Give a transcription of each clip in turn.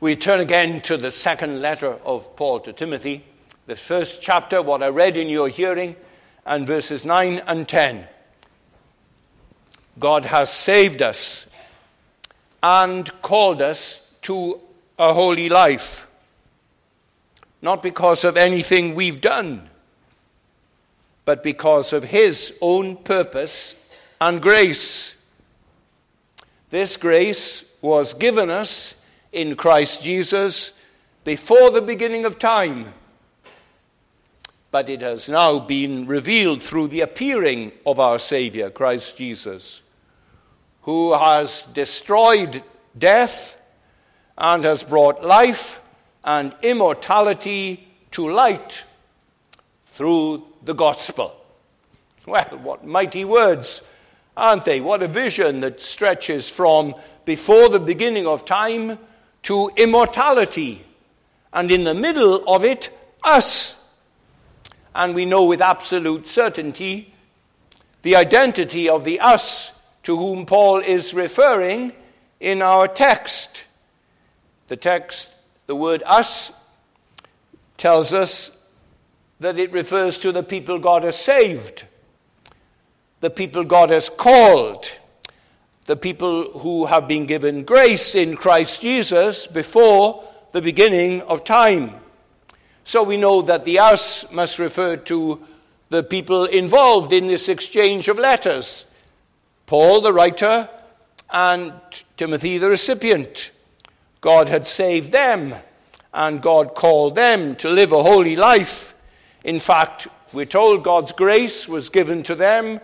We turn again to the second letter of Paul to Timothy, the first chapter, what I read in your hearing, and verses 9 and 10. God has saved us and called us to a holy life, not because of anything we've done, but because of His own purpose and grace. This grace was given us in Christ Jesus before the beginning of time, but it has now been revealed through the appearing of our Savior, Christ Jesus, who has destroyed death and has brought life and immortality to light through the gospel. Well, what mighty words, aren't they? What a vision that stretches from before the beginning of time to immortality, and in the middle of it, us. And we know with absolute certainty the identity of the us to whom Paul is referring in our text. The text, the word us, tells us that it refers to the people God has saved, the people God has called, the people who have been given grace in Christ Jesus before the beginning of time. So we know that the us must refer to the people involved in this exchange of letters Paul, the writer, and Timothy, the recipient. God had saved them, and God called them to live a holy life. In fact, we're told God's grace was given to them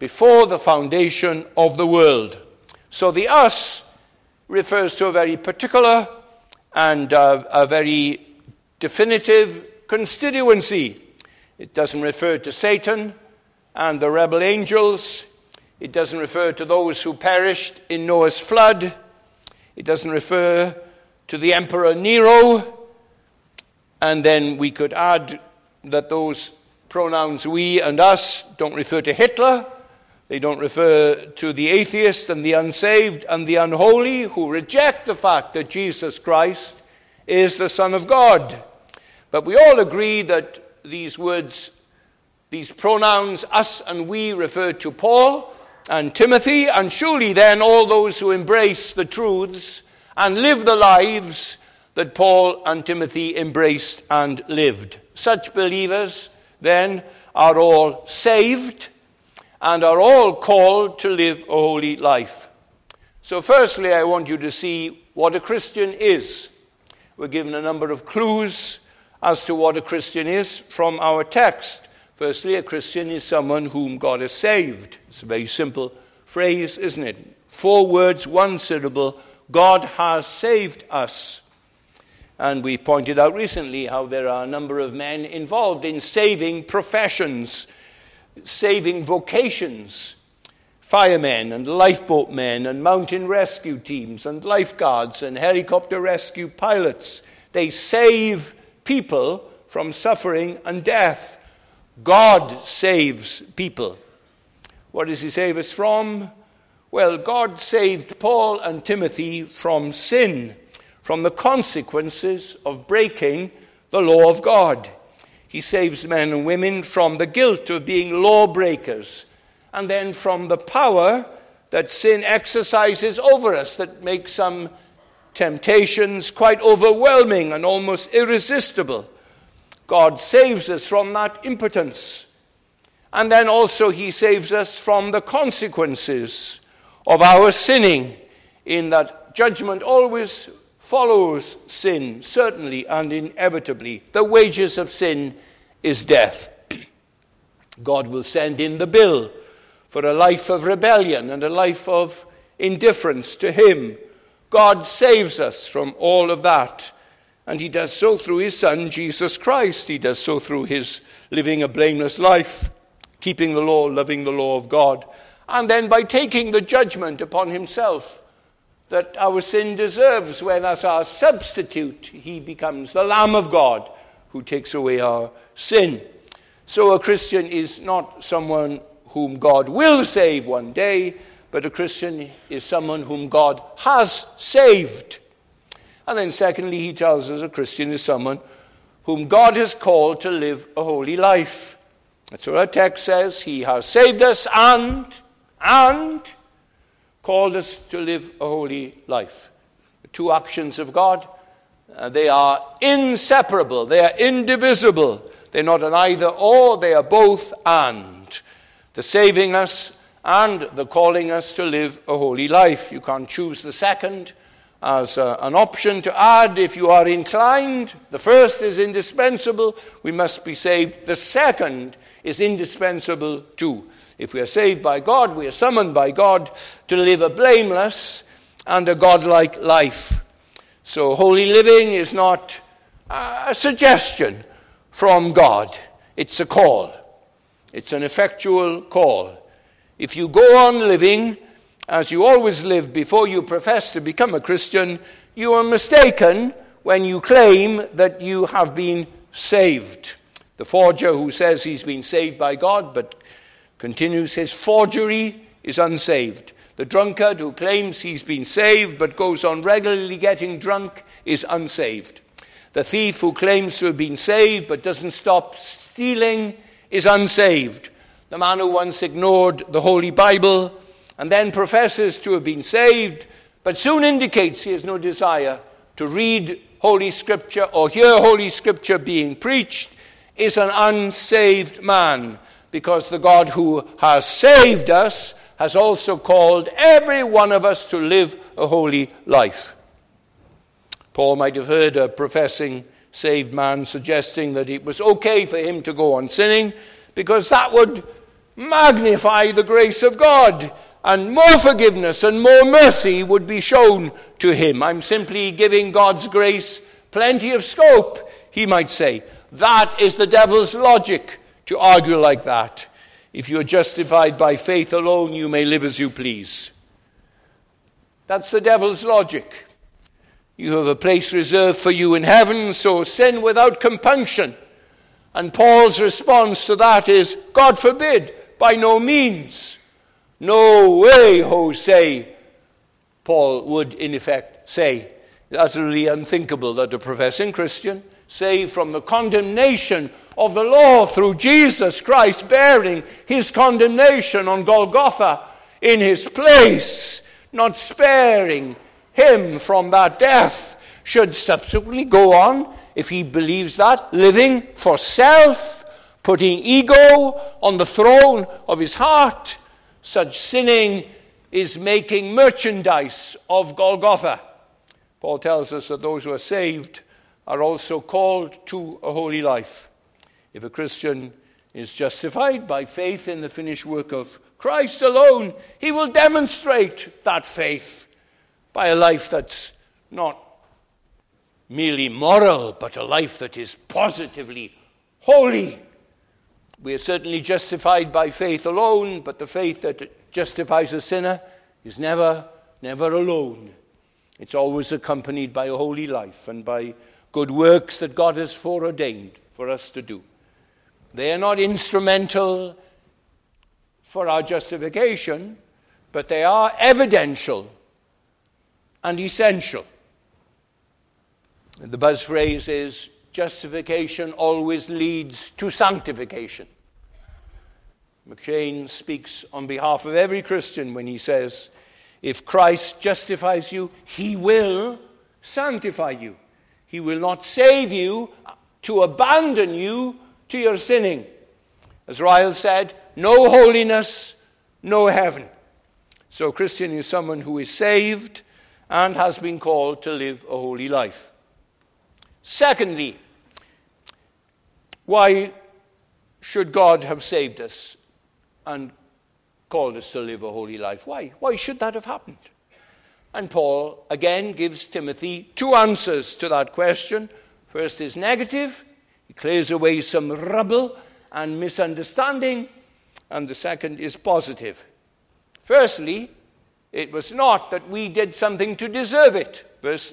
before the foundation of the world. So the us refers to a very particular and uh, a very definitive constituency. It doesn't refer to Satan and the rebel angels. It doesn't refer to those who perished in Noah's flood. It doesn't refer to the Emperor Nero. And then we could add that those pronouns we and us don't refer to Hitler they don't refer to the atheist and the unsaved and the unholy who reject the fact that Jesus Christ is the Son of God. But we all agree that these words, these pronouns, us and we, refer to Paul and Timothy, and surely then all those who embrace the truths and live the lives that Paul and Timothy embraced and lived. Such believers, then, are all saved and are all called to live a holy life. So, firstly, I want you to see what a Christian is. We're given a number of clues as to what a Christian is from our text. Firstly, a Christian is someone whom God has saved. It's a very simple phrase, isn't it? Four words, one syllable. God has saved us. And we pointed out recently how there are a number of men involved in saving professions saving vocations firemen and lifeboat men and mountain rescue teams and lifeguards and helicopter rescue pilots. They save people from suffering and death. God saves people. What does He save us from? Well, God saved Paul and Timothy from sin, from the consequences of breaking the law of God. He saves men and women from the guilt of being lawbreakers and then from the power that sin exercises over us that makes some temptations quite overwhelming and almost irresistible. God saves us from that impotence. And then also, He saves us from the consequences of our sinning, in that judgment always follows sin, certainly and inevitably. The wages of sin is death. God will send in the bill for a life of rebellion and a life of indifference to Him. God saves us from all of that. And He does so through His Son, Jesus Christ. He does so through His living a blameless life, keeping the law, loving the law of God. And then by taking the judgment upon Himself that our sin deserves when, as our substitute, he becomes the Lamb of God who takes away our sin. So a Christian is not someone whom God will save one day, but a Christian is someone whom God has saved. And then, secondly, he tells us a Christian is someone whom God has called to live a holy life. That's what our text says. He has saved us and, and called us to live a holy life. The two actions of God, uh, they are inseparable, they are indivisible. They're not an either or, they are both and. The saving us and the calling us to live a holy life. You can't choose the second as uh, an option to add if you are inclined. The first is indispensable, we must be saved. The second is indispensable too. If we are saved by God, we are summoned by God to live a blameless and a godlike life. So, holy living is not a suggestion from God, it's a call. It's an effectual call. If you go on living as you always lived before you profess to become a Christian, you are mistaken when you claim that you have been saved. The forger who says he's been saved by God but continues his forgery is unsaved. The drunkard who claims he's been saved but goes on regularly getting drunk is unsaved. The thief who claims to have been saved but doesn't stop stealing is unsaved. The man who once ignored the Holy Bible and then professes to have been saved but soon indicates he has no desire to read Holy Scripture or hear Holy Scripture being preached is an unsaved man because the God who has saved us has also called every one of us to live a holy life. Paul might have heard a professing saved man suggesting that it was okay for him to go on sinning because that would magnify the grace of God and more forgiveness and more mercy would be shown to him. I'm simply giving God's grace plenty of scope, he might say. That is the devil's logic to argue like that. If you are justified by faith alone, you may live as you please. That's the devil's logic. You have a place reserved for you in heaven, so sin without compunction. And Paul's response to that is God forbid, by no means. No way, Jose, Paul would in effect say. Utterly unthinkable that a professing Christian saved from the condemnation of the law through Jesus Christ bearing his condemnation on Golgotha in his place, not sparing him from that death, should subsequently go on, if he believes that, living for self, putting ego on the throne of his heart. Such sinning is making merchandise of Golgotha. Paul tells us that those who are saved are also called to a holy life. If a Christian is justified by faith in the finished work of Christ alone, he will demonstrate that faith by a life that's not merely moral, but a life that is positively holy. We are certainly justified by faith alone, but the faith that justifies a sinner is never, never alone. It's always accompanied by a holy life and by good works that God has foreordained for us to do. They are not instrumental for our justification, but they are evidential and essential. The buzz phrase is justification always leads to sanctification. M'Cheyne speaks on behalf of every Christian when he says, if Christ justifies you, he will sanctify you. He will not save you to abandon you to your sinning. As Ryle said, no holiness, no heaven. So, Christian is someone who is saved and has been called to live a holy life. Secondly, why should God have saved us and called us to live a holy life? Why? Why should that have happened? And Paul again gives Timothy two answers to that question. First is negative, clears away some rubble and misunderstanding, and the second is positive. Firstly, it was not that we did something to deserve it. Verse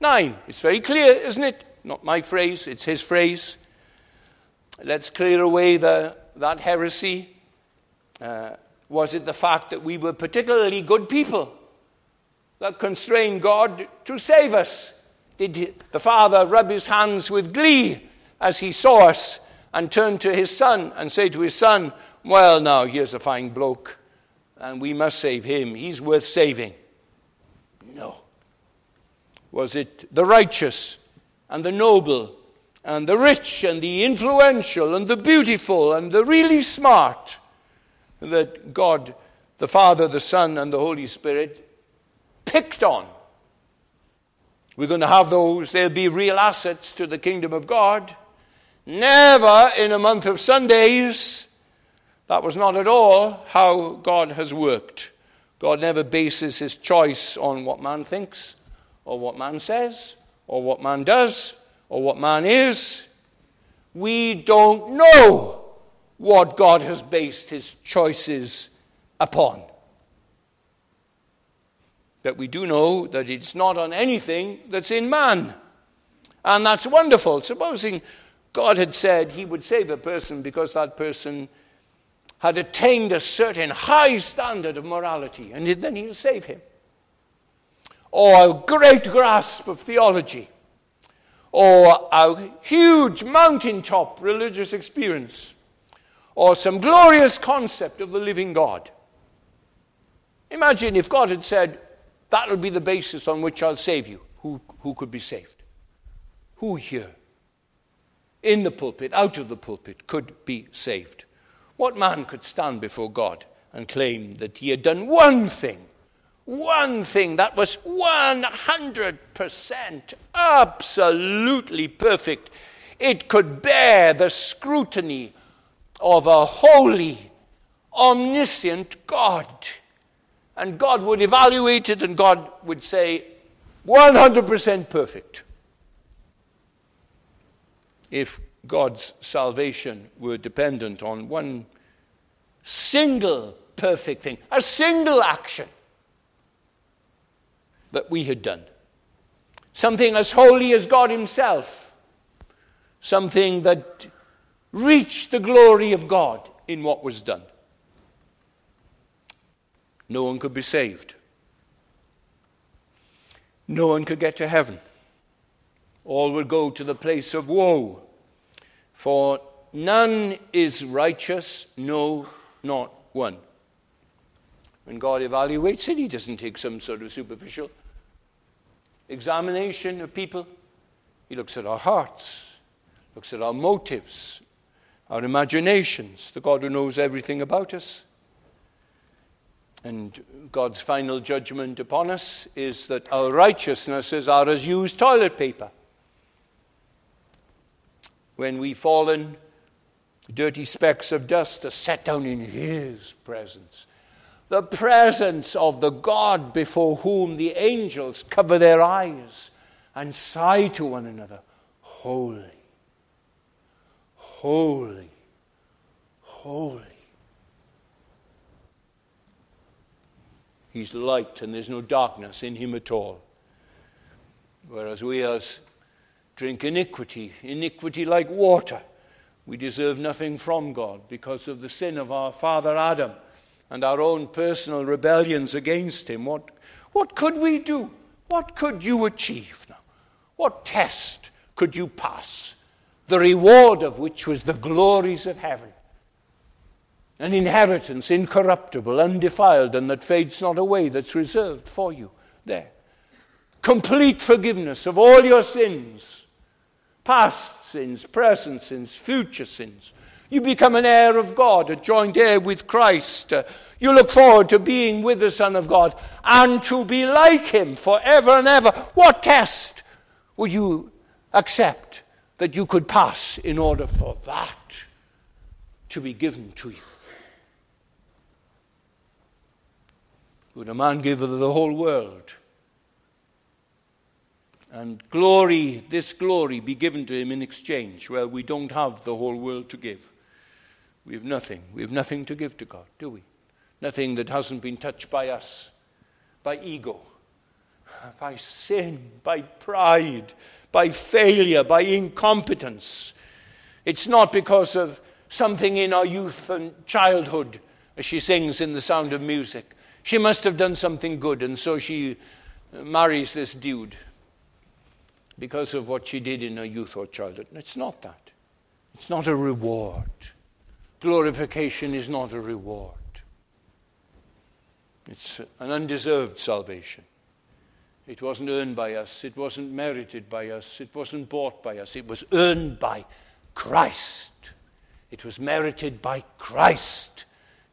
9. It's very clear, isn't it? Not my phrase, it's his phrase. Let's clear away the, that heresy. Uh, was it the fact that we were particularly good people? that constrain God to save us. Did the father rub his hands with glee as he saw us and turn to his son and say to his son, Well, now, here's a fine bloke, and we must save him. He's worth saving. No. Was it the righteous and the noble and the rich and the influential and the beautiful and the really smart that God, the Father, the Son, and the Holy Spirit picked on? We're going to have those, they'll be real assets to the kingdom of God. Never in a month of Sundays. That was not at all how God has worked. God never bases his choice on what man thinks, or what man says, or what man does, or what man is. We don't know what God has based his choices upon. But we do know that it's not on anything that's in man. And that's wonderful. Supposing God had said he would save a person because that person had attained a certain high standard of morality, and then he'll save him. Or a great grasp of theology, or a huge mountaintop religious experience, or some glorious concept of the living God. Imagine if God had said, That'll be the basis on which I'll save you. Who, who could be saved? Who here? In the pulpit, out of the pulpit, could be saved. What man could stand before God and claim that he had done one thing, one thing that was 100% absolutely perfect? It could bear the scrutiny of a holy, omniscient God. And God would evaluate it, and God would say, 100% perfect if God's salvation were dependent on one single perfect thing, a single action that we had done. Something as holy as God Himself, something that reached the glory of God in what was done. No one could be saved. No one could get to heaven. All will go to the place of woe for none is righteous, no, not one. When God evaluates it, He doesn't take some sort of superficial examination of people. He looks at our hearts, looks at our motives, our imaginations, the God who knows everything about us. And God's final judgment upon us is that our righteousnesses are as used toilet paper when we fallen, dirty specks of dust are set down in His presence. The presence of the God before whom the angels cover their eyes and sigh to one another, Holy, holy, holy. He's light and there's no darkness in him at all. Whereas we, as drink iniquity, iniquity like water. We deserve nothing from God because of the sin of our father Adam and our own personal rebellions against him. What, what could we do? What could you achieve now? What test could you pass? The reward of which was the glories of heaven. An inheritance incorruptible, undefiled, and that fades not away, that's reserved for you there. Complete forgiveness of all your sins past sins, present sins, future sins. You become an heir of God, a joint heir with Christ. You look forward to being with the Son of God and to be like Him forever and ever. What test would you accept that you could pass in order for that to be given to you? Would a man give the whole world and glory, this glory, be given to him in exchange. Well, we don't have the whole world to give. We have nothing. We have nothing to give to God, do we? Nothing that hasn't been touched by us, by ego, by sin, by pride, by failure, by incompetence. It's not because of something in our youth and childhood, as she sings in The Sound of Music. She must have done something good, and so she marries this dude because of what she did in her youth or childhood. It's not that. It's not a reward. Glorification is not a reward. It's an undeserved salvation. It wasn't earned by us. It wasn't merited by us. It wasn't bought by us. It was earned by Christ. It was merited by Christ.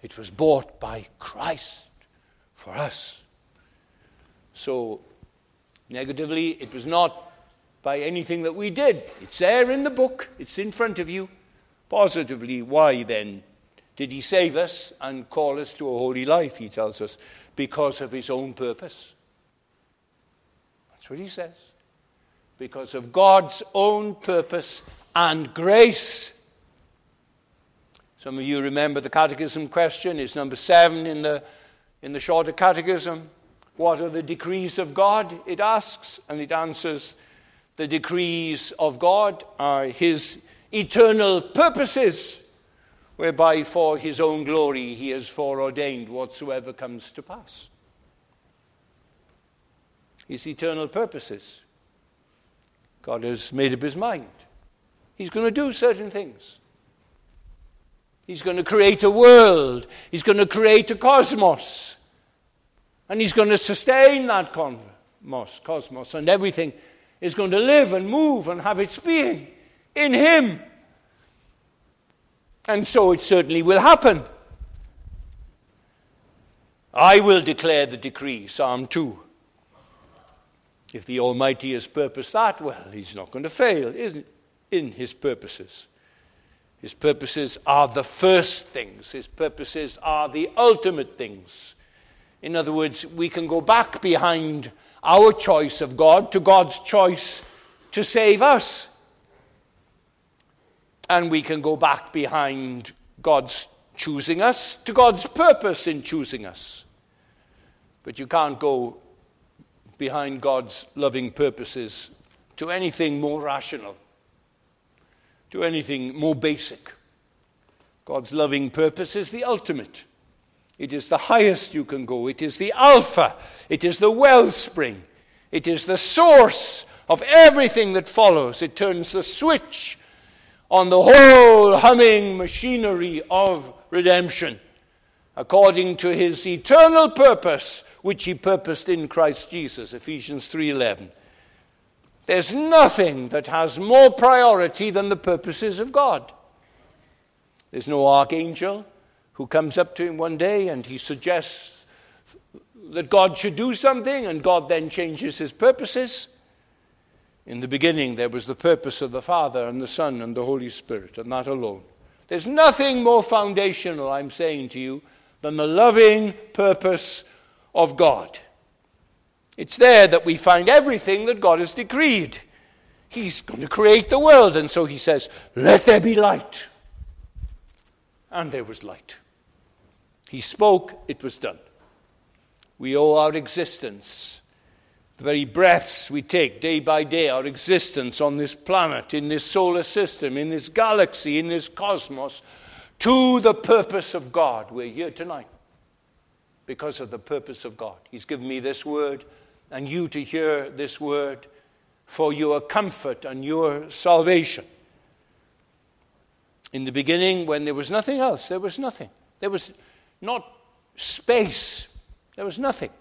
It was bought by Christ for us. So, negatively, it was not by anything that we did. It's there in the book, it's in front of you. Positively, why then did he save us and call us to a holy life, he tells us? Because of his own purpose. That's what he says. Because of God's own purpose and grace. Some of you remember the catechism question. It's number seven in the, in the shorter catechism. What are the decrees of God? It asks, and it answers the decrees of God are his eternal purposes, whereby for his own glory he has foreordained whatsoever comes to pass his eternal purposes. God has made up his mind. He's going to do certain things. He's going to create a world. He's going to create a cosmos. And he's going to sustain that cosmos, cosmos, and everything is going to live and move and have its being in him. And so it certainly will happen. I will declare the decree, Psalm 2. If the Almighty has purposed that, well, He's not going to fail isn't in His purposes. His purposes are the first things, His purposes are the ultimate things. In other words, we can go back behind our choice of God to God's choice to save us. And we can go back behind God's choosing us to God's purpose in choosing us. But you can't go behind God's loving purposes to anything more rational, to anything more basic. God's loving purpose is the ultimate. It is the highest you can go. It is the Alpha. It is the wellspring. It is the source of everything that follows. It turns the switch on the whole humming machinery of redemption according to his eternal purpose which he purposed in Christ Jesus Ephesians 3:11 There's nothing that has more priority than the purposes of God There's no archangel who comes up to him one day and he suggests that God should do something and God then changes his purposes in the beginning, there was the purpose of the Father and the Son and the Holy Spirit, and that alone. There's nothing more foundational, I'm saying to you, than the loving purpose of God. It's there that we find everything that God has decreed. He's going to create the world, and so he says, Let there be light. And there was light. He spoke, it was done. We owe our existence, the very breaths we take day by day, our existence on this planet, in this solar system, in this galaxy, in this cosmos, to the purpose of God. We're here tonight because of the purpose of God. He's given me this word and you to hear this word for your comfort and your salvation. In the beginning, when there was nothing else, there was nothing. There was not space, there was nothing.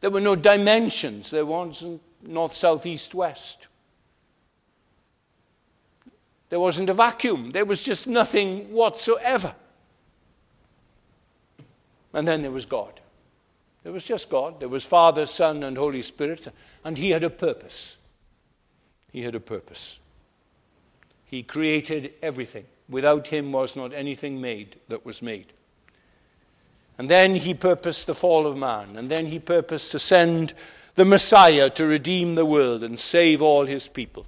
There were no dimensions, there wasn't north, south, east, west. There wasn't a vacuum. There was just nothing whatsoever. And then there was God. There was just God. There was Father, Son, and Holy Spirit. And He had a purpose. He had a purpose. He created everything. Without Him was not anything made that was made. And then He purposed the fall of man. And then He purposed to send the Messiah to redeem the world and save all His people.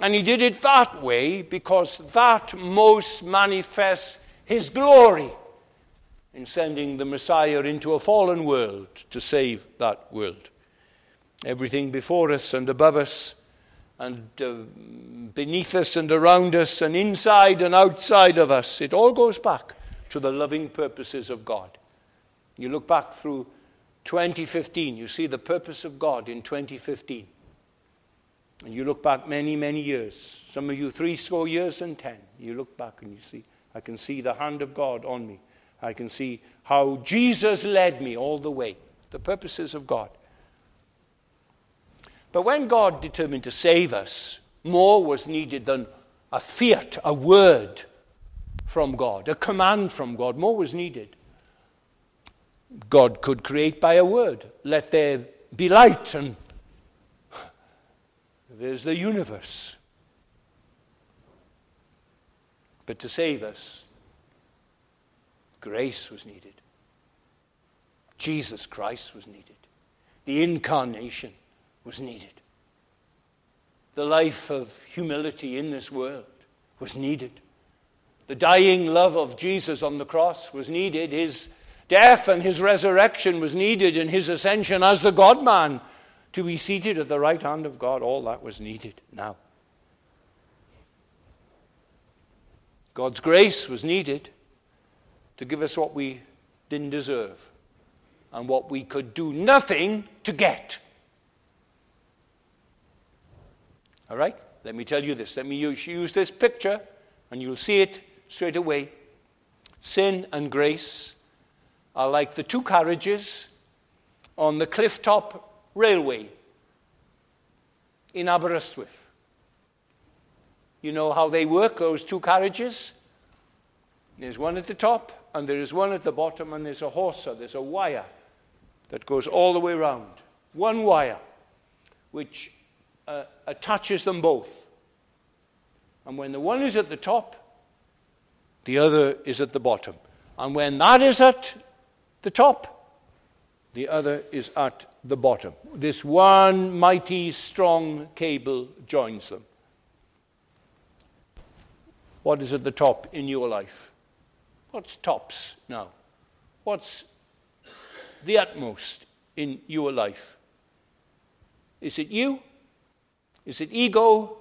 And he did it that way because that most manifests his glory in sending the Messiah into a fallen world to save that world. Everything before us and above us, and uh, beneath us and around us, and inside and outside of us, it all goes back to the loving purposes of God. You look back through 2015, you see the purpose of God in 2015. And you look back many, many years, some of you three score years and ten, you look back and you see, I can see the hand of God on me. I can see how Jesus led me all the way, the purposes of God. But when God determined to save us, more was needed than a fiat, a word from God, a command from God. More was needed. God could create by a word. Let there be light, and there's the universe. But to save us, grace was needed. Jesus Christ was needed. The incarnation was needed. The life of humility in this world was needed. The dying love of Jesus on the cross was needed. His death and his resurrection was needed, and his ascension as the God man to be seated at the right hand of God. All that was needed now. God's grace was needed to give us what we didn't deserve and what we could do nothing to get. All right? Let me tell you this. Let me use, use this picture, and you'll see it straight away. Sin and grace are like the two carriages on the clifftop railway in Aberystwyth. You know how they work, those two carriages? There's one at the top, and there is one at the bottom, and there's a hawser, there's a wire that goes all the way around. One wire, which uh, attaches them both. And when the one is at the top, the other is at the bottom. And when that is at the top, the other is at the bottom. This one mighty, strong cable joins them. What is at the top in your life? What's tops now? What's the utmost in your life? Is it you? Is it ego?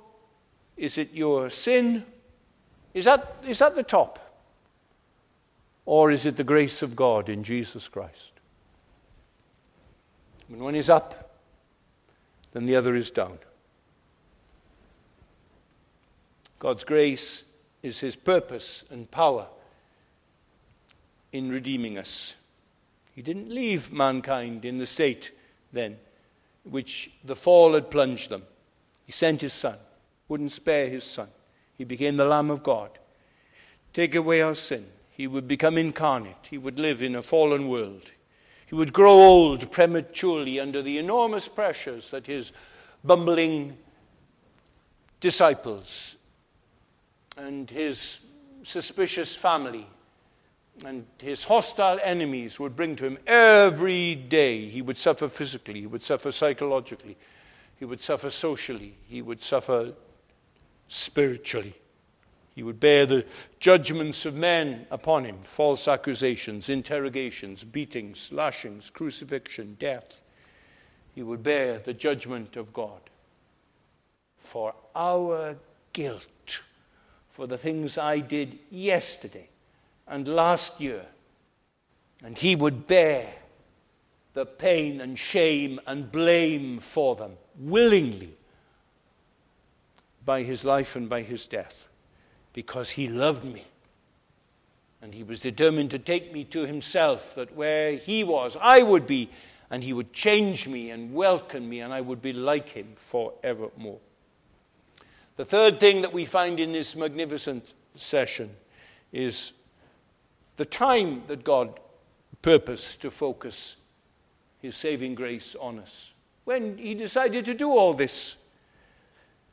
Is it your sin? Is that, is that the top? Or is it the grace of God in Jesus Christ? When one is up, then the other is down. God's grace is his purpose and power in redeeming us. He didn't leave mankind in the state then which the fall had plunged them. He sent his son, wouldn't spare his son. He became the Lamb of God. Take away our sin. He would become incarnate. He would live in a fallen world. He would grow old prematurely under the enormous pressures that his bumbling disciples and his suspicious family and his hostile enemies would bring to him every day. He would suffer physically, he would suffer psychologically, he would suffer socially, he would suffer spiritually. He would bear the judgments of men upon him false accusations, interrogations, beatings, lashings, crucifixion, death. He would bear the judgment of God for our guilt, for the things I did yesterday and last year. And he would bear the pain and shame and blame for them willingly by his life and by his death because he loved me. And he was determined to take me to himself, that where he was, I would be, and he would change me and welcome me, and I would be like him forevermore. The third thing that we find in this magnificent session is the time that God purposed to focus his saving grace on us. When he decided to do all this,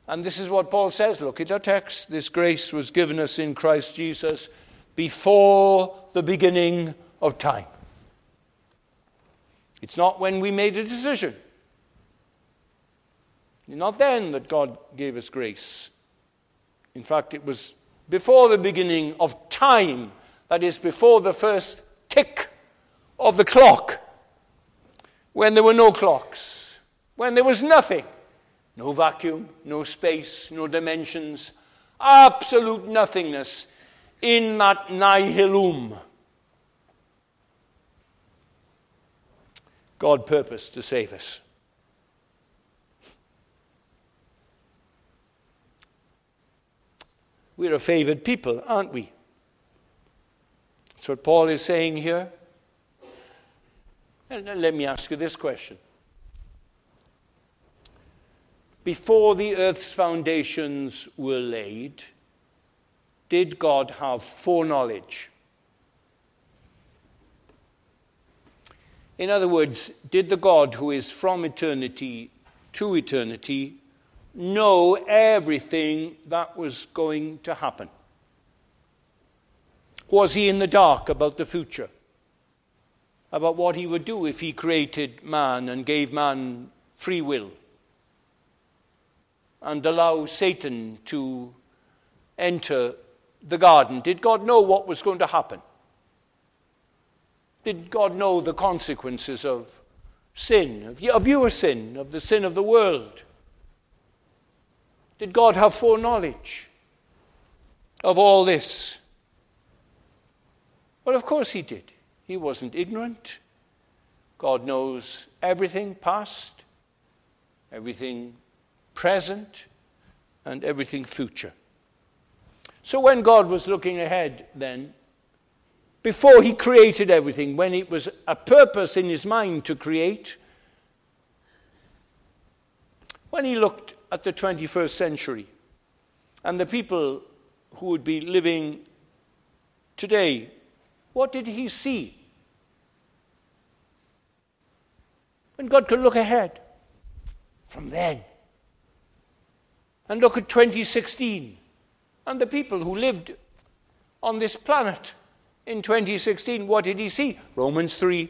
and this is what Paul says. Look at our text. This grace was given us in Christ Jesus before the beginning of time. It's not when we made a decision. Not then that God gave us grace. In fact, it was before the beginning of time, that is, before the first tick of the clock, when there were no clocks, when there was nothing. No vacuum, no space, no dimensions, absolute nothingness in that nihilum. God purposed to save us. We're a favored people, aren't we? That's what Paul is saying here. And let me ask you this question before the earth's foundations were laid, did God have foreknowledge? In other words, did the God who is from eternity to eternity know everything that was going to happen? Was he in the dark about the future? About what he would do if he created man and gave man free will? And allow Satan to enter the garden? Did God know what was going to happen? Did God know the consequences of sin, of, your sin, of the sin of the world? Did God have foreknowledge of all this? Well, of course He did. He wasn't ignorant. God knows everything past, everything present, and everything future. So when God was looking ahead, then, before he created everything, when it was a purpose in his mind to create, when he looked at the 21st century and the people who would be living today, what did he see? When God could look ahead from then and look at 2016 and the people who lived on this planet in 2016, what did he see? Romans 3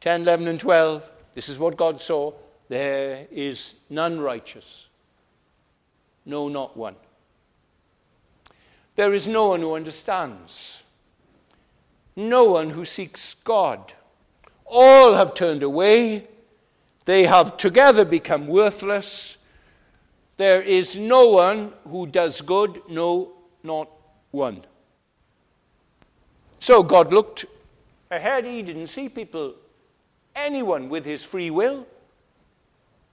10, 11, and 12. This is what God saw. There is none righteous, no, not one. There is no one who understands, no one who seeks God. All have turned away, they have together become worthless. There is no one who does good, no, not one. So God looked ahead. He didn't see people, anyone with his free will,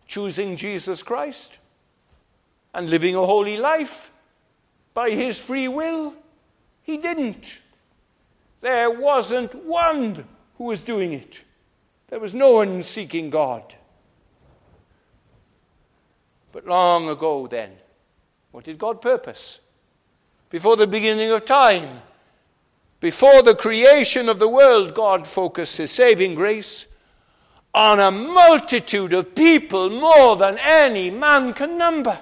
choosing Jesus Christ and living a holy life by his free will. He didn't. There wasn't one who was doing it. There was no one seeking God. But long ago, then, what did God purpose? Before the beginning of time, before the creation of the world, God focused His saving grace on a multitude of people more than any man can number.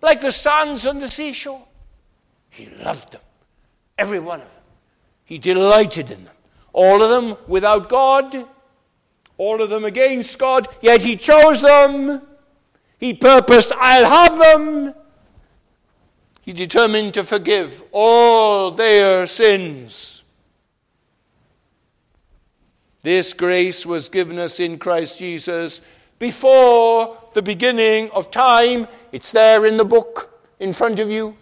Like the sands on the seashore. He loved them, every one of them. He delighted in them. All of them without God, all of them against God, yet He chose them. He purposed, I'll have them. He determined to forgive all their sins. This grace was given us in Christ Jesus before the beginning of time. It's there in the book in front of you.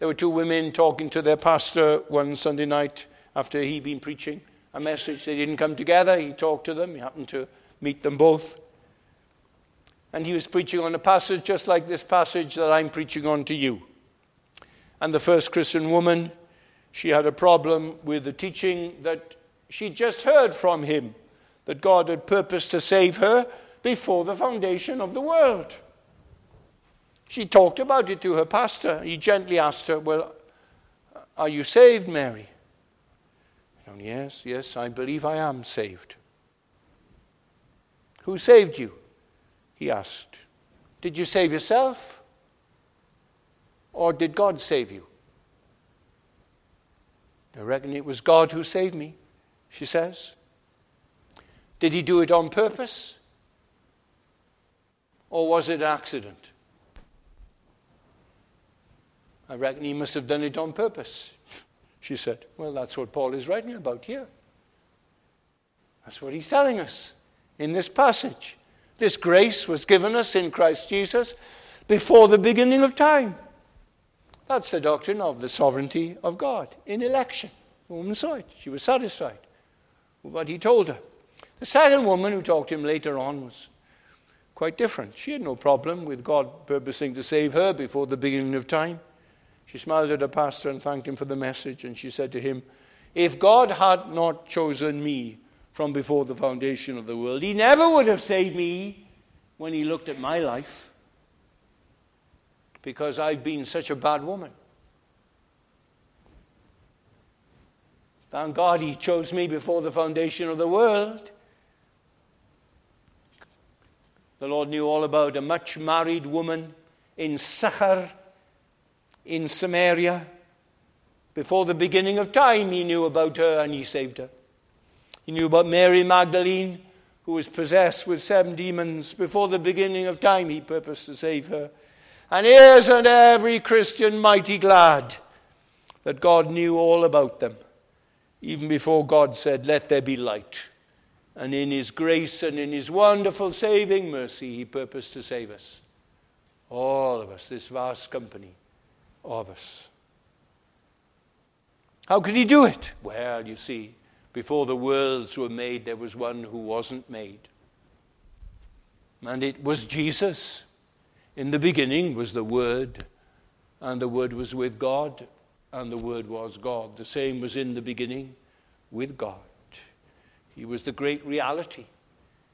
There were two women talking to their pastor one Sunday night after he'd been preaching a message. They didn't come together. He talked to them. He happened to meet them both. And he was preaching on a passage just like this passage that I'm preaching on to you. And the first Christian woman, she had a problem with the teaching that she just heard from him that God had purposed to save her before the foundation of the world. She talked about it to her pastor. He gently asked her, Well, are you saved, Mary? And yes, yes, I believe I am saved. Who saved you? he asked. Did you save yourself? Or did God save you? I reckon it was God who saved me, she says. Did he do it on purpose? Or was it an accident? I reckon he must have done it on purpose, she said. Well, that's what Paul is writing about here. That's what he's telling us in this passage. This grace was given us in Christ Jesus before the beginning of time. That's the doctrine of the sovereignty of God in election. The woman saw it. She was satisfied with what he told her. The second woman who talked to him later on was quite different. She had no problem with God purposing to save her before the beginning of time. She smiled at her pastor and thanked him for the message, and she said to him, If God had not chosen me from before the foundation of the world, he never would have saved me when he looked at my life because I've been such a bad woman. Thank God he chose me before the foundation of the world. The Lord knew all about a much married woman in Sychar in Samaria. Before the beginning of time, he knew about her and he saved her. He knew about Mary Magdalene, who was possessed with seven demons. Before the beginning of time, he purposed to save her. And isn't every Christian mighty glad that God knew all about them, even before God said, Let there be light. And in His grace and in His wonderful saving mercy, He purposed to save us. All of us, this vast company of us. How could He do it? Well, you see, before the worlds were made, there was one who wasn't made. And it was Jesus. In the beginning was the Word, and the Word was with God, and the Word was God. The same was in the beginning with God. He was the great reality.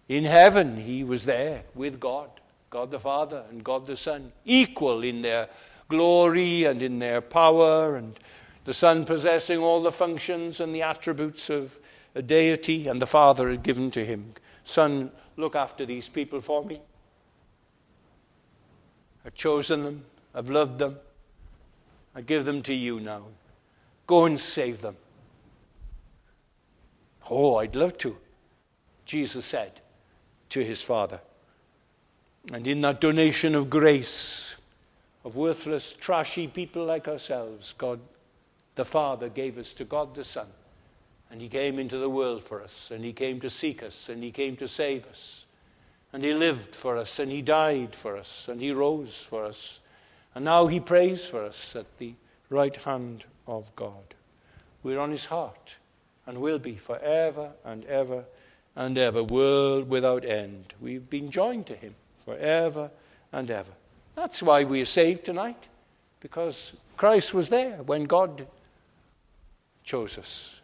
In heaven, He was there with God, God the Father and God the Son, equal in their glory and in their power, and the Son possessing all the functions and the attributes of a deity, and the Father had given to Him. Son, look after these people for me. I've chosen them. I've loved them. I give them to you now. Go and save them. Oh, I'd love to, Jesus said to his Father. And in that donation of grace, of worthless, trashy people like ourselves, God the Father gave us to God the Son. And He came into the world for us, and He came to seek us, and He came to save us. And he lived for us, and he died for us, and he rose for us. And now he prays for us at the right hand of God. We're on his heart, and will be forever and ever and ever, world without end. We've been joined to him forever and ever. That's why we are saved tonight, because Christ was there when God chose us.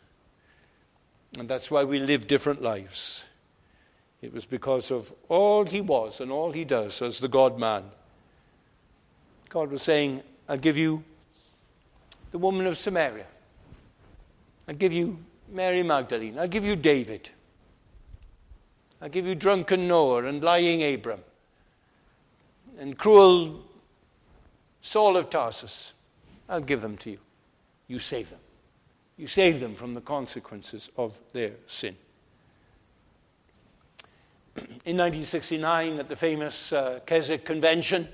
And that's why we live different lives. It was because of all he was and all he does as the God man. God was saying, I'll give you the woman of Samaria. I'll give you Mary Magdalene. I'll give you David. I'll give you drunken Noah and lying Abram and cruel Saul of Tarsus. I'll give them to you. You save them. You save them from the consequences of their sin in 1969 at the famous uh, Keswick Convention,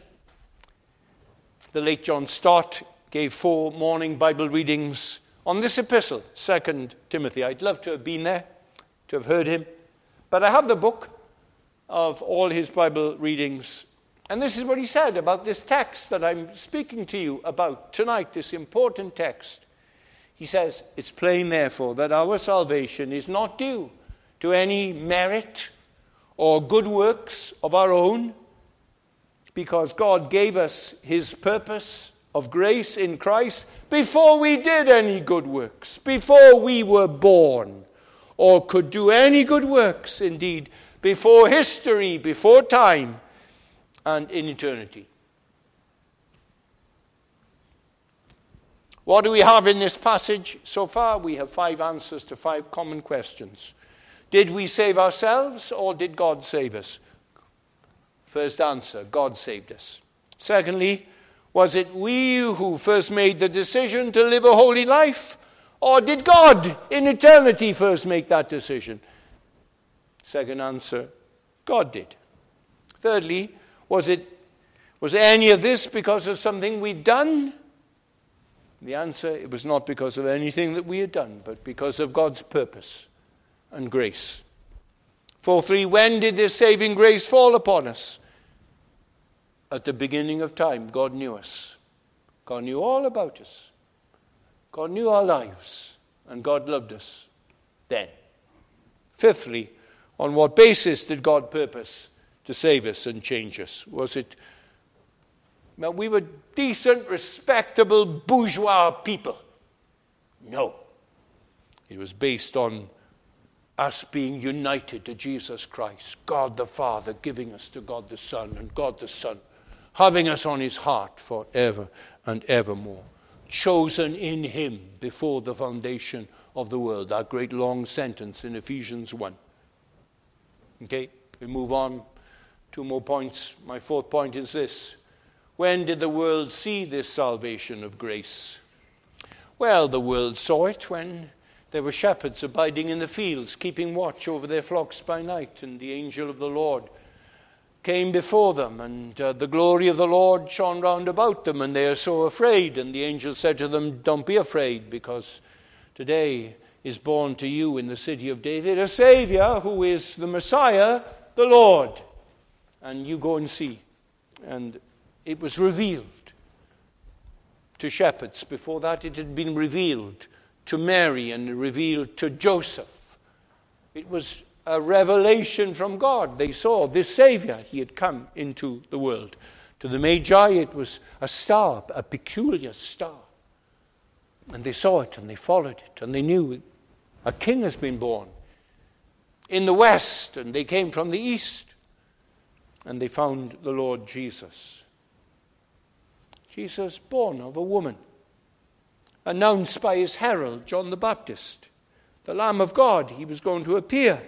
the late John Stott gave four morning Bible readings on this epistle, 2 Timothy. I'd love to have been there, to have heard him. But I have the book of all his Bible readings. And this is what he said about this text that I'm speaking to you about tonight, this important text. He says, It's plain, therefore, that our salvation is not due to any merit or good works of our own, because God gave us His purpose of grace in Christ before we did any good works, before we were born, or could do any good works, indeed, before history, before time, and in eternity. What do we have in this passage so far? We have five answers to five common questions. Did we save ourselves or did God save us? First answer God saved us. Secondly, was it we who first made the decision to live a holy life? Or did God in eternity first make that decision? Second answer God did. Thirdly, was it was any of this because of something we'd done? The answer it was not because of anything that we had done, but because of God's purpose and grace. 4 3 When did this saving grace fall upon us? At the beginning of time, God knew us. God knew all about us. God knew our lives. And God loved us then. Fifthly, on what basis did God purpose to save us and change us? Was it well, we were decent, respectable, bourgeois people? No. It was based on us being united to Jesus Christ, God the Father giving us to God the Son, and God the Son having us on his heart forever and evermore. Chosen in him before the foundation of the world. That great long sentence in Ephesians 1. Okay, we move on. Two more points. My fourth point is this When did the world see this salvation of grace? Well, the world saw it when there were shepherds abiding in the fields, keeping watch over their flocks by night, and the angel of the Lord came before them, and uh, the glory of the Lord shone round about them, and they are so afraid. And the angel said to them, Don't be afraid, because today is born to you in the city of David a Savior who is the Messiah, the Lord. And you go and see. And it was revealed to shepherds. Before that, it had been revealed to Mary and revealed to Joseph. It was a revelation from God. They saw this Savior. He had come into the world. To the Magi, it was a star, a peculiar star. And they saw it and they followed it and they knew a king has been born in the west, and they came from the east and they found the Lord Jesus. Jesus, born of a woman, announced by his herald, John the Baptist, the Lamb of God, he was going to appear.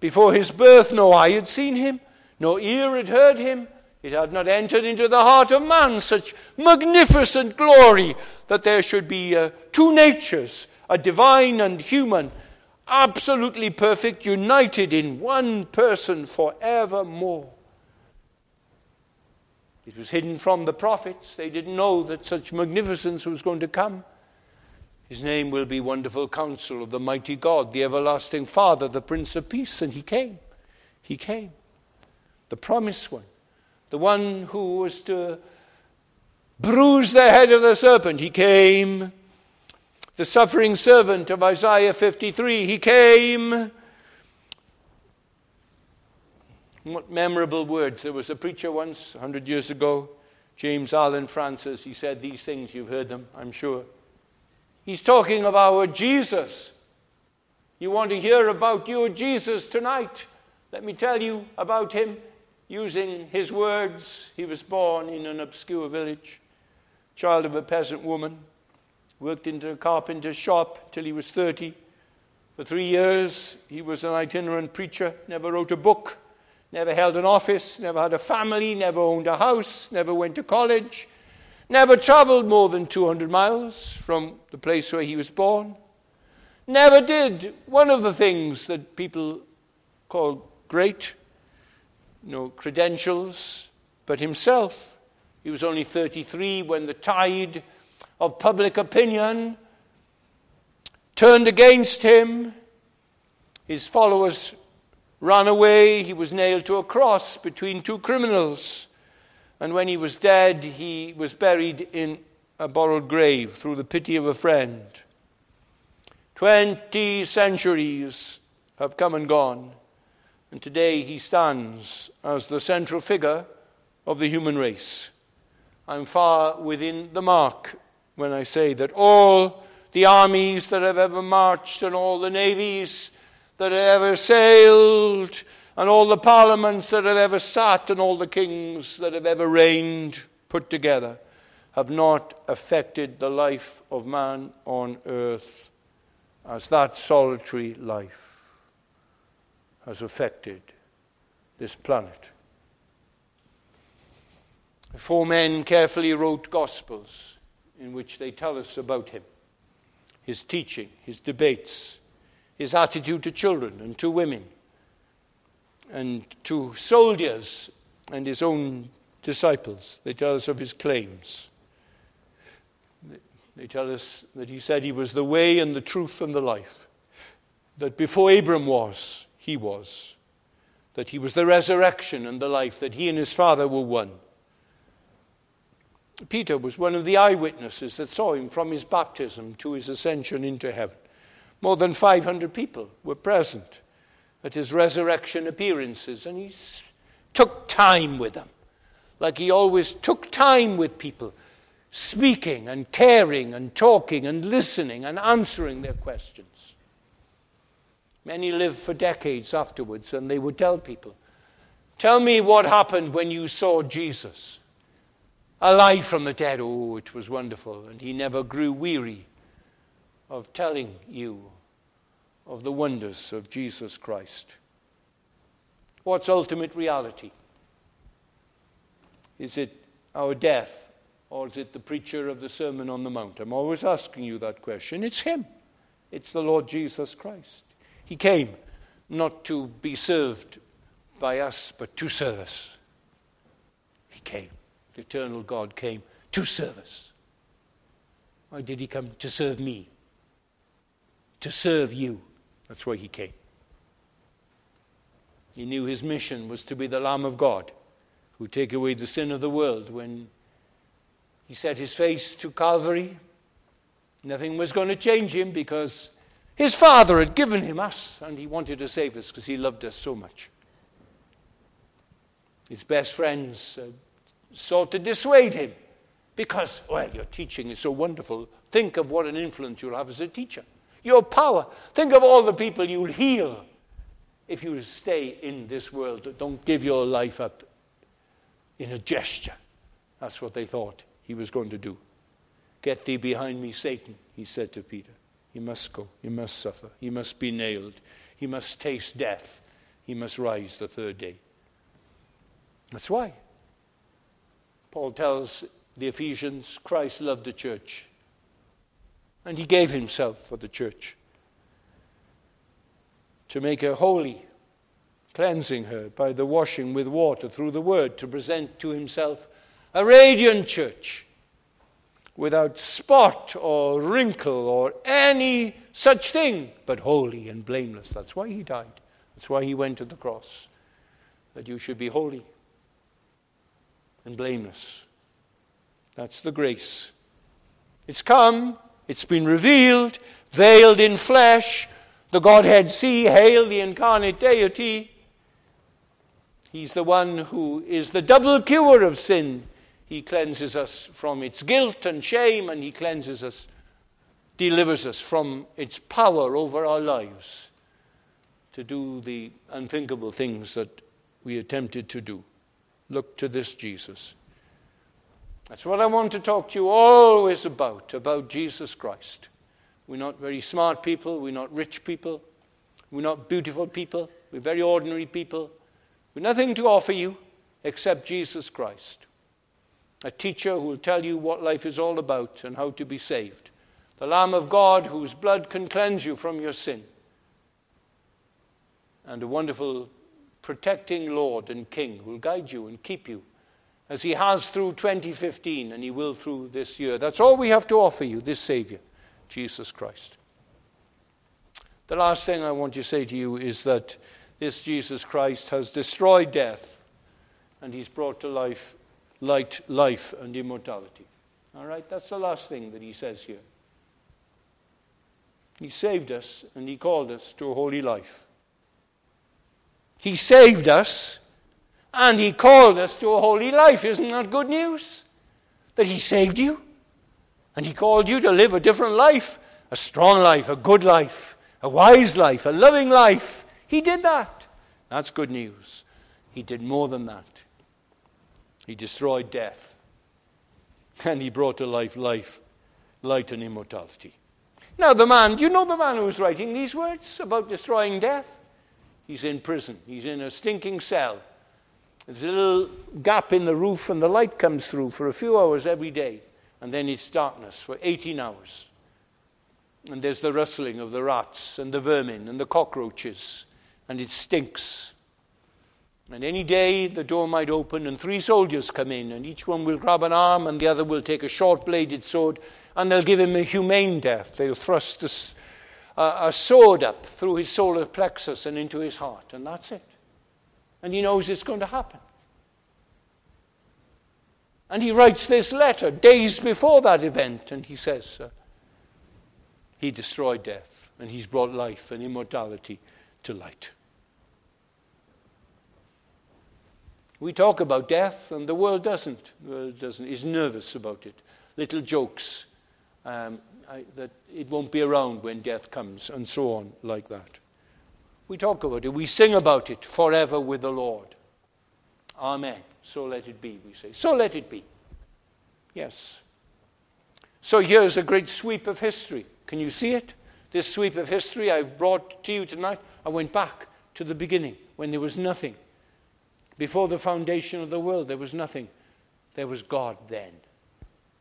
Before his birth, no eye had seen him, no ear had heard him. It had not entered into the heart of man such magnificent glory that there should be uh, two natures, a divine and human, absolutely perfect, united in one person forevermore. It was hidden from the prophets. They didn't know that such magnificence was going to come. His name will be Wonderful Counsel of the Mighty God, the Everlasting Father, the Prince of Peace. And he came. He came. The promised one. The one who was to bruise the head of the serpent. He came. The suffering servant of Isaiah 53. He came. What memorable words. There was a preacher once, 100 years ago, James Allan Francis. He said these things. You've heard them, I'm sure. He's talking of our Jesus. You want to hear about your Jesus tonight? Let me tell you about him using his words. He was born in an obscure village, child of a peasant woman, worked in a carpenter's shop till he was 30. For three years, he was an itinerant preacher, never wrote a book, never held an office, never had a family, never owned a house, never went to college, never traveled more than 200 miles from the place where he was born, never did one of the things that people call great, no credentials, but himself. He was only 33 when the tide of public opinion turned against him. His followers ran away. He was nailed to a cross between two criminals. And when he was dead, he was buried in a borrowed grave through the pity of a friend. Twenty centuries have come and gone, and today he stands as the central figure of the human race. I'm far within the mark when I say that all the armies that have ever marched and all the navies that have ever sailed and all the parliaments that have ever sat and all the kings that have ever reigned put together have not affected the life of man on earth as that solitary life has affected this planet. Four men carefully wrote Gospels in which they tell us about him, his teaching, his debates, his attitude to children and to women and to soldiers and his own disciples. They tell us of his claims. They tell us that he said he was the way and the truth and the life. That before Abram was, he was. That he was the resurrection and the life, that he and his Father were one. Peter was one of the eyewitnesses that saw him from his baptism to his ascension into heaven. More than 500 people were present at his resurrection appearances. And he took time with them, like he always took time with people, speaking and caring and talking and listening and answering their questions. Many lived for decades afterwards, and they would tell people, Tell me what happened when you saw Jesus. Alive from the dead. Oh, it was wonderful. And he never grew weary of telling you of the wonders of Jesus Christ. What's ultimate reality? Is it our death or is it the preacher of the Sermon on the Mount? I'm always asking you that question. It's him, it's the Lord Jesus Christ. He came not to be served by us, but to serve us. He came. The eternal God came to serve us. Why did he come? To serve me. To serve you. That's why he came. He knew his mission was to be the Lamb of God who take away the sin of the world. When he set his face to Calvary, nothing was going to change him because his Father had given him us and he wanted to save us because he loved us so much. His best friends uh, sought to dissuade him because, well, your teaching is so wonderful. Think of what an influence you'll have as a teacher. Your power. Think of all the people you'll heal if you stay in this world. Don't give your life up in a gesture. That's what they thought he was going to do. Get thee behind me, Satan, he said to Peter. He must go. He must suffer. He must be nailed. He must taste death. He must rise the third day. That's why. Paul tells the Ephesians Christ loved the church and he gave himself for the church to make her holy, cleansing her by the washing with water through the word, to present to himself a radiant church without spot or wrinkle or any such thing, but holy and blameless. That's why he died. That's why he went to the cross, that you should be holy and blameless. That's the grace. It's come, it's been revealed, veiled in flesh. The Godhead see, hail the incarnate deity. He's the one who is the double cure of sin. He cleanses us from its guilt and shame, and He cleanses us, delivers us from its power over our lives to do the unthinkable things that we attempted to do. Look to this Jesus. That's what I want to talk to you always about, about Jesus Christ. We're not very smart people, we're not rich people, we're not beautiful people, we're very ordinary people. We've nothing to offer you except Jesus Christ. A teacher who will tell you what life is all about and how to be saved. The Lamb of God whose blood can cleanse you from your sin. And a wonderful protecting Lord and King who will guide you and keep you as he has through 2015 and he will through this year. That's all we have to offer you, this Savior, Jesus Christ. The last thing I want to say to you is that this Jesus Christ has destroyed death and he's brought to life light, life, and immortality. All right? That's the last thing that he says here. He saved us and he called us to a holy life. He saved us and He called us to a holy life. Isn't that good news? That He saved you and He called you to live a different life a strong life, a good life, a wise life, a loving life. He did that. That's good news. He did more than that. He destroyed death. And he brought to life life, light, and immortality. Now, the man, do you know the man who's writing these words about destroying death? He's in prison, he's in a stinking cell. There's a little gap in the roof, and the light comes through for a few hours every day, and then it's darkness for 18 hours. And there's the rustling of the rats, and the vermin, and the cockroaches, and it stinks. And any day the door might open, and three soldiers come in, and each one will grab an arm, and the other will take a short bladed sword, and they'll give him a humane death. They'll thrust a, a sword up through his solar plexus and into his heart, and that's it and he knows it's going to happen. And he writes this letter days before that event, and he says, uh, He destroyed death, and he's brought life and immortality to light. We talk about death, and the world doesn't. The world doesn't. Is nervous about it. Little jokes um, I, that it won't be around when death comes, and so on, like that. We talk about it. We sing about it forever with the Lord. Amen. So let it be, we say. So let it be. Yes. So here's a great sweep of history. Can you see it? This sweep of history I've brought to you tonight. I went back to the beginning when there was nothing. Before the foundation of the world, there was nothing. There was God then.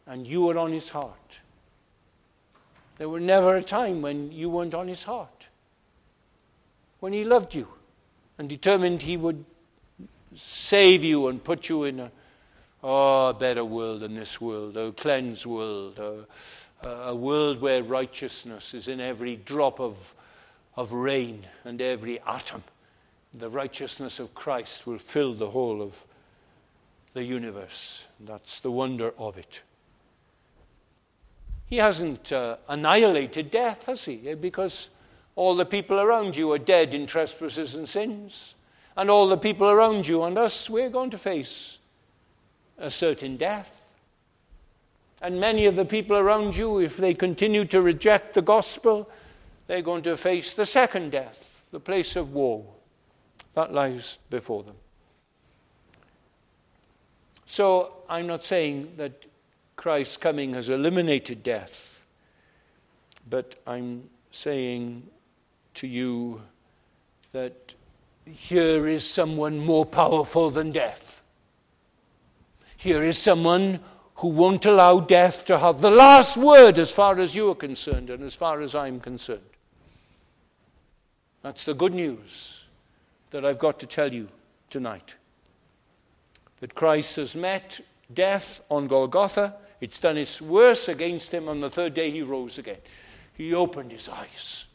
And you were on his heart. There was never a time when you weren't on his heart. When he loved you and determined he would save you and put you in a, oh, a better world than this world, a cleansed world, a, a world where righteousness is in every drop of, of rain and every atom the righteousness of Christ will fill the whole of the universe. That's the wonder of it. He hasn't uh, annihilated death, has he? Because all the people around you are dead in trespasses and sins. And all the people around you and us, we're going to face a certain death. And many of the people around you, if they continue to reject the gospel, they're going to face the second death, the place of woe. That lies before them. So I'm not saying that Christ's coming has eliminated death, but I'm saying to you that here is someone more powerful than death. Here is someone who won't allow death to have the last word as far as you are concerned and as far as I'm concerned. That's the good news that I've got to tell you tonight. That Christ has met death on Golgotha. It's done its worst against him. On the third day, he rose again. He opened his eyes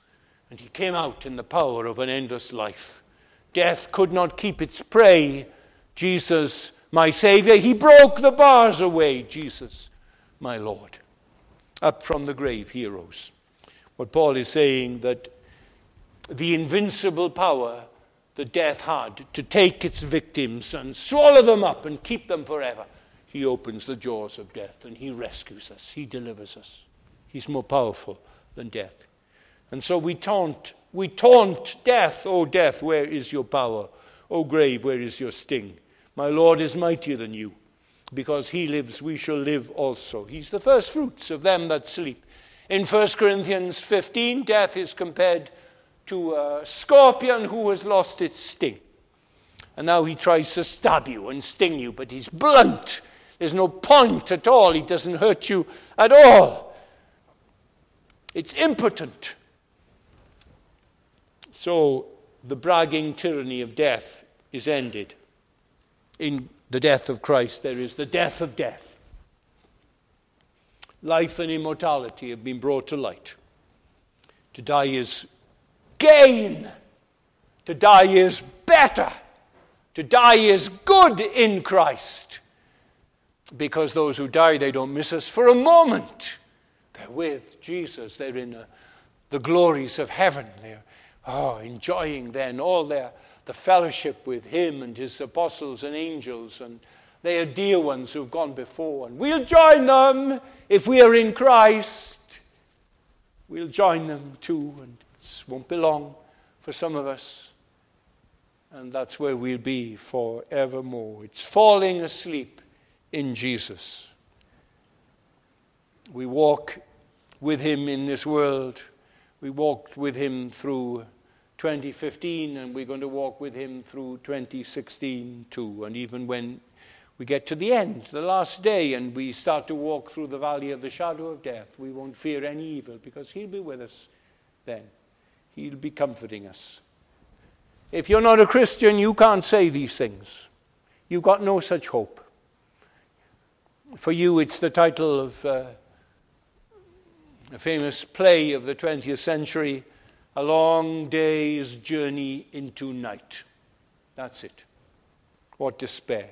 and he came out in the power of an endless life. Death could not keep its prey. Jesus, my Savior, he broke the bars away. Jesus, my Lord. Up from the grave he rose. What Paul is saying that the invincible power the death had to take its victims and swallow them up and keep them forever. He opens the jaws of death and he rescues us, he delivers us. He's more powerful than death. And so we taunt, we taunt death, O oh, death, where is your power? O oh, grave, where is your sting? My Lord is mightier than you. Because he lives, we shall live also. He's the first fruits of them that sleep. In 1 Corinthians 15, death is compared to a scorpion who has lost its sting. And now he tries to stab you and sting you, but he's blunt. There's no point at all. He doesn't hurt you at all. It's impotent. So the bragging tyranny of death is ended. In the death of Christ, there is the death of death. Life and immortality have been brought to light. To die is gain. To die is better. To die is good in Christ. Because those who die, they don't miss us for a moment. They're with Jesus. They're in a, uh, the glories of heaven. They're oh, enjoying then all their the fellowship with Him and His apostles and angels. And they are dear ones who've gone before. And we'll join them if we are in Christ. We'll join them too. And it won't be long for some of us. And that's where we'll be forevermore. It's falling asleep in Jesus. We walk with him in this world. We walked with him through 2015, and we're going to walk with him through 2016 too. And even when we get to the end, the last day, and we start to walk through the valley of the shadow of death, we won't fear any evil because he'll be with us then. He'll be comforting us. If you're not a Christian, you can't say these things. You've got no such hope. For you, it's the title of uh, a famous play of the 20th century A Long Day's Journey into Night. That's it. What despair.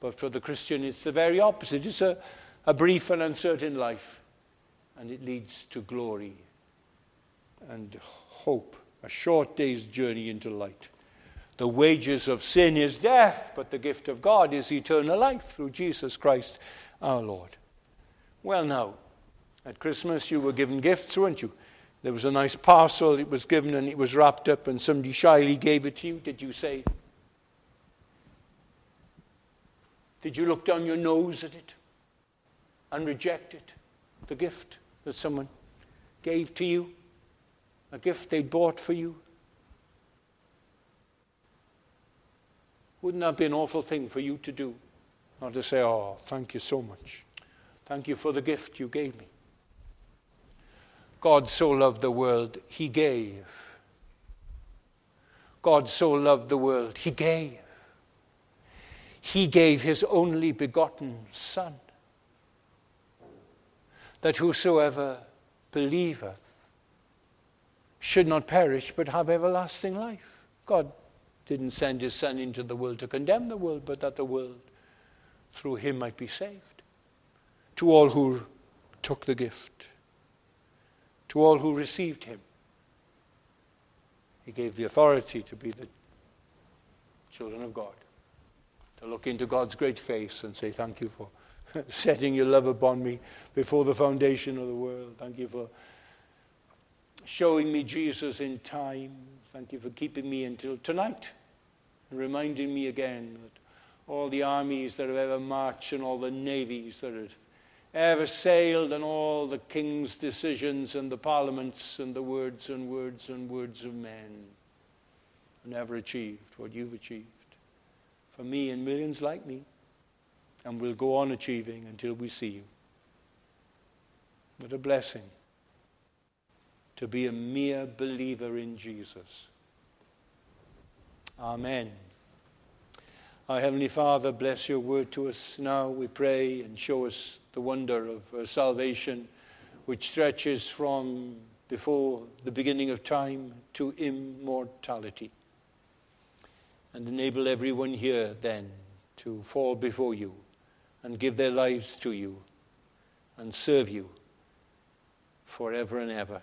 But for the Christian, it's the very opposite. It's a, a brief and uncertain life, and it leads to glory and hope, a short day's journey into light. The wages of sin is death, but the gift of God is eternal life through Jesus Christ our Lord. Well, now, at Christmas you were given gifts, weren't you? There was a nice parcel, it was given and it was wrapped up, and somebody shyly gave it to you. Did you say, Did you look down your nose at it and reject it? The gift that someone gave to you? A gift they bought for you? Wouldn't that be an awful thing for you to do? Not to say, Oh, thank you so much. Thank you for the gift you gave me. God so loved the world, he gave. God so loved the world, he gave. He gave his only begotten Son, that whosoever believeth should not perish but have everlasting life. God didn't send his Son into the world to condemn the world, but that the world through him might be saved. To all who took the gift, to all who received him, he gave the authority to be the children of God to look into God's great face and say, Thank you for setting your love upon me before the foundation of the world. Thank you for showing me Jesus in time. Thank you for keeping me until tonight and reminding me again that all the armies that have ever marched and all the navies that have ever sailed and all the king's decisions and the parliaments and the words and words and words of men have never achieved what you've achieved for me and millions like me, and we'll go on achieving until we see you. What a blessing to be a mere believer in Jesus. Amen. Our Heavenly Father, bless your word to us now, we pray, and show us the wonder of uh, salvation which stretches from before the beginning of time to immortality and enable everyone here then to fall before you and give their lives to you and serve you forever and ever.